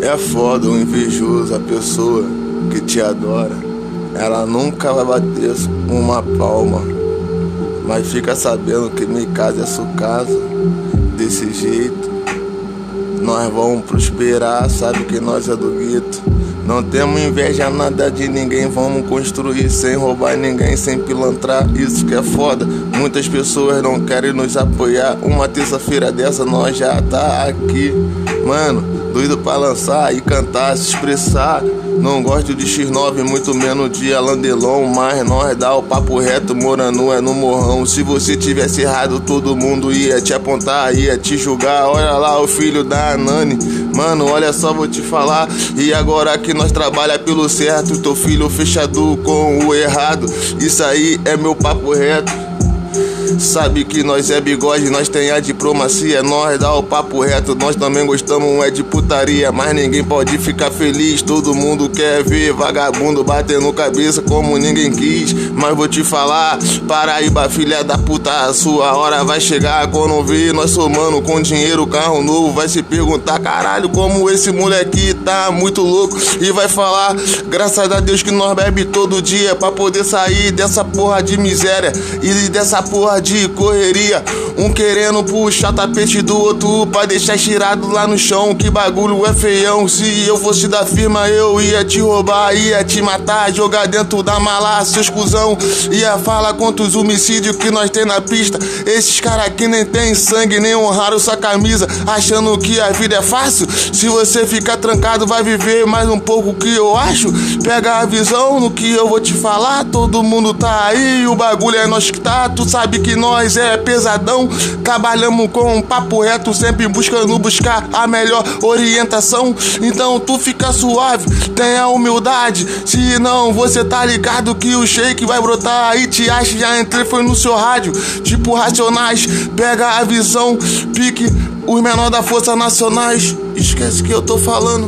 É foda o invejoso, a pessoa que te adora. Ela nunca vai bater uma palma. Mas fica sabendo que minha casa é sua casa. Desse jeito, nós vamos prosperar, sabe que nós é do gueto. Não temos inveja nada de ninguém, vamos construir sem roubar ninguém, sem pilantrar, isso que é foda. Muitas pessoas não querem nos apoiar. Uma terça-feira dessa nós já tá aqui, mano, doido pra lançar e cantar, se expressar. Não gosto de X9, muito menos de Alandelon, mas nós dá o papo reto, morando é no morrão. Se você tivesse errado, todo mundo ia te apontar, ia te julgar. Olha lá o filho da Anani, mano, olha só, vou te falar. E agora que nós trabalha pelo certo, teu filho fechado com o errado. Isso aí é meu papo reto. Sabe que nós é bigode, nós tem a diplomacia, nós dá o papo reto, nós também gostamos é de putaria, mas ninguém pode ficar feliz, todo mundo quer ver vagabundo batendo cabeça como ninguém quis. Mas vou te falar, Paraíba, filha da puta, a sua hora vai chegar. Quando ver nós somando com dinheiro, carro novo, vai se perguntar, caralho, como esse moleque tá muito louco? E vai falar, graças a Deus que nós bebe todo dia para poder sair dessa porra de miséria e dessa de correria. Um querendo puxar tapete do outro pra deixar estirado lá no chão. Que bagulho é feião. Se eu fosse da firma, eu ia te roubar, ia te matar, jogar dentro da mala, seus cuzão. Ia falar quantos homicídios que nós tem na pista. Esses caras aqui nem tem sangue, nem honraram sua camisa, achando que a vida é fácil. Se você ficar trancado, vai viver mais um pouco que eu acho. Pega a visão no que eu vou te falar. Todo mundo tá aí, o bagulho é nós que tá. Tu sabe que que nós é pesadão. Trabalhamos com um papo reto, sempre buscando buscar a melhor orientação. Então tu fica suave, tenha humildade. Se não, você tá ligado que o shake vai brotar aí. Te acha, já entrei, foi no seu rádio. Tipo racionais, pega a visão, pique os menor da Força Nacionais. Esquece que eu tô falando.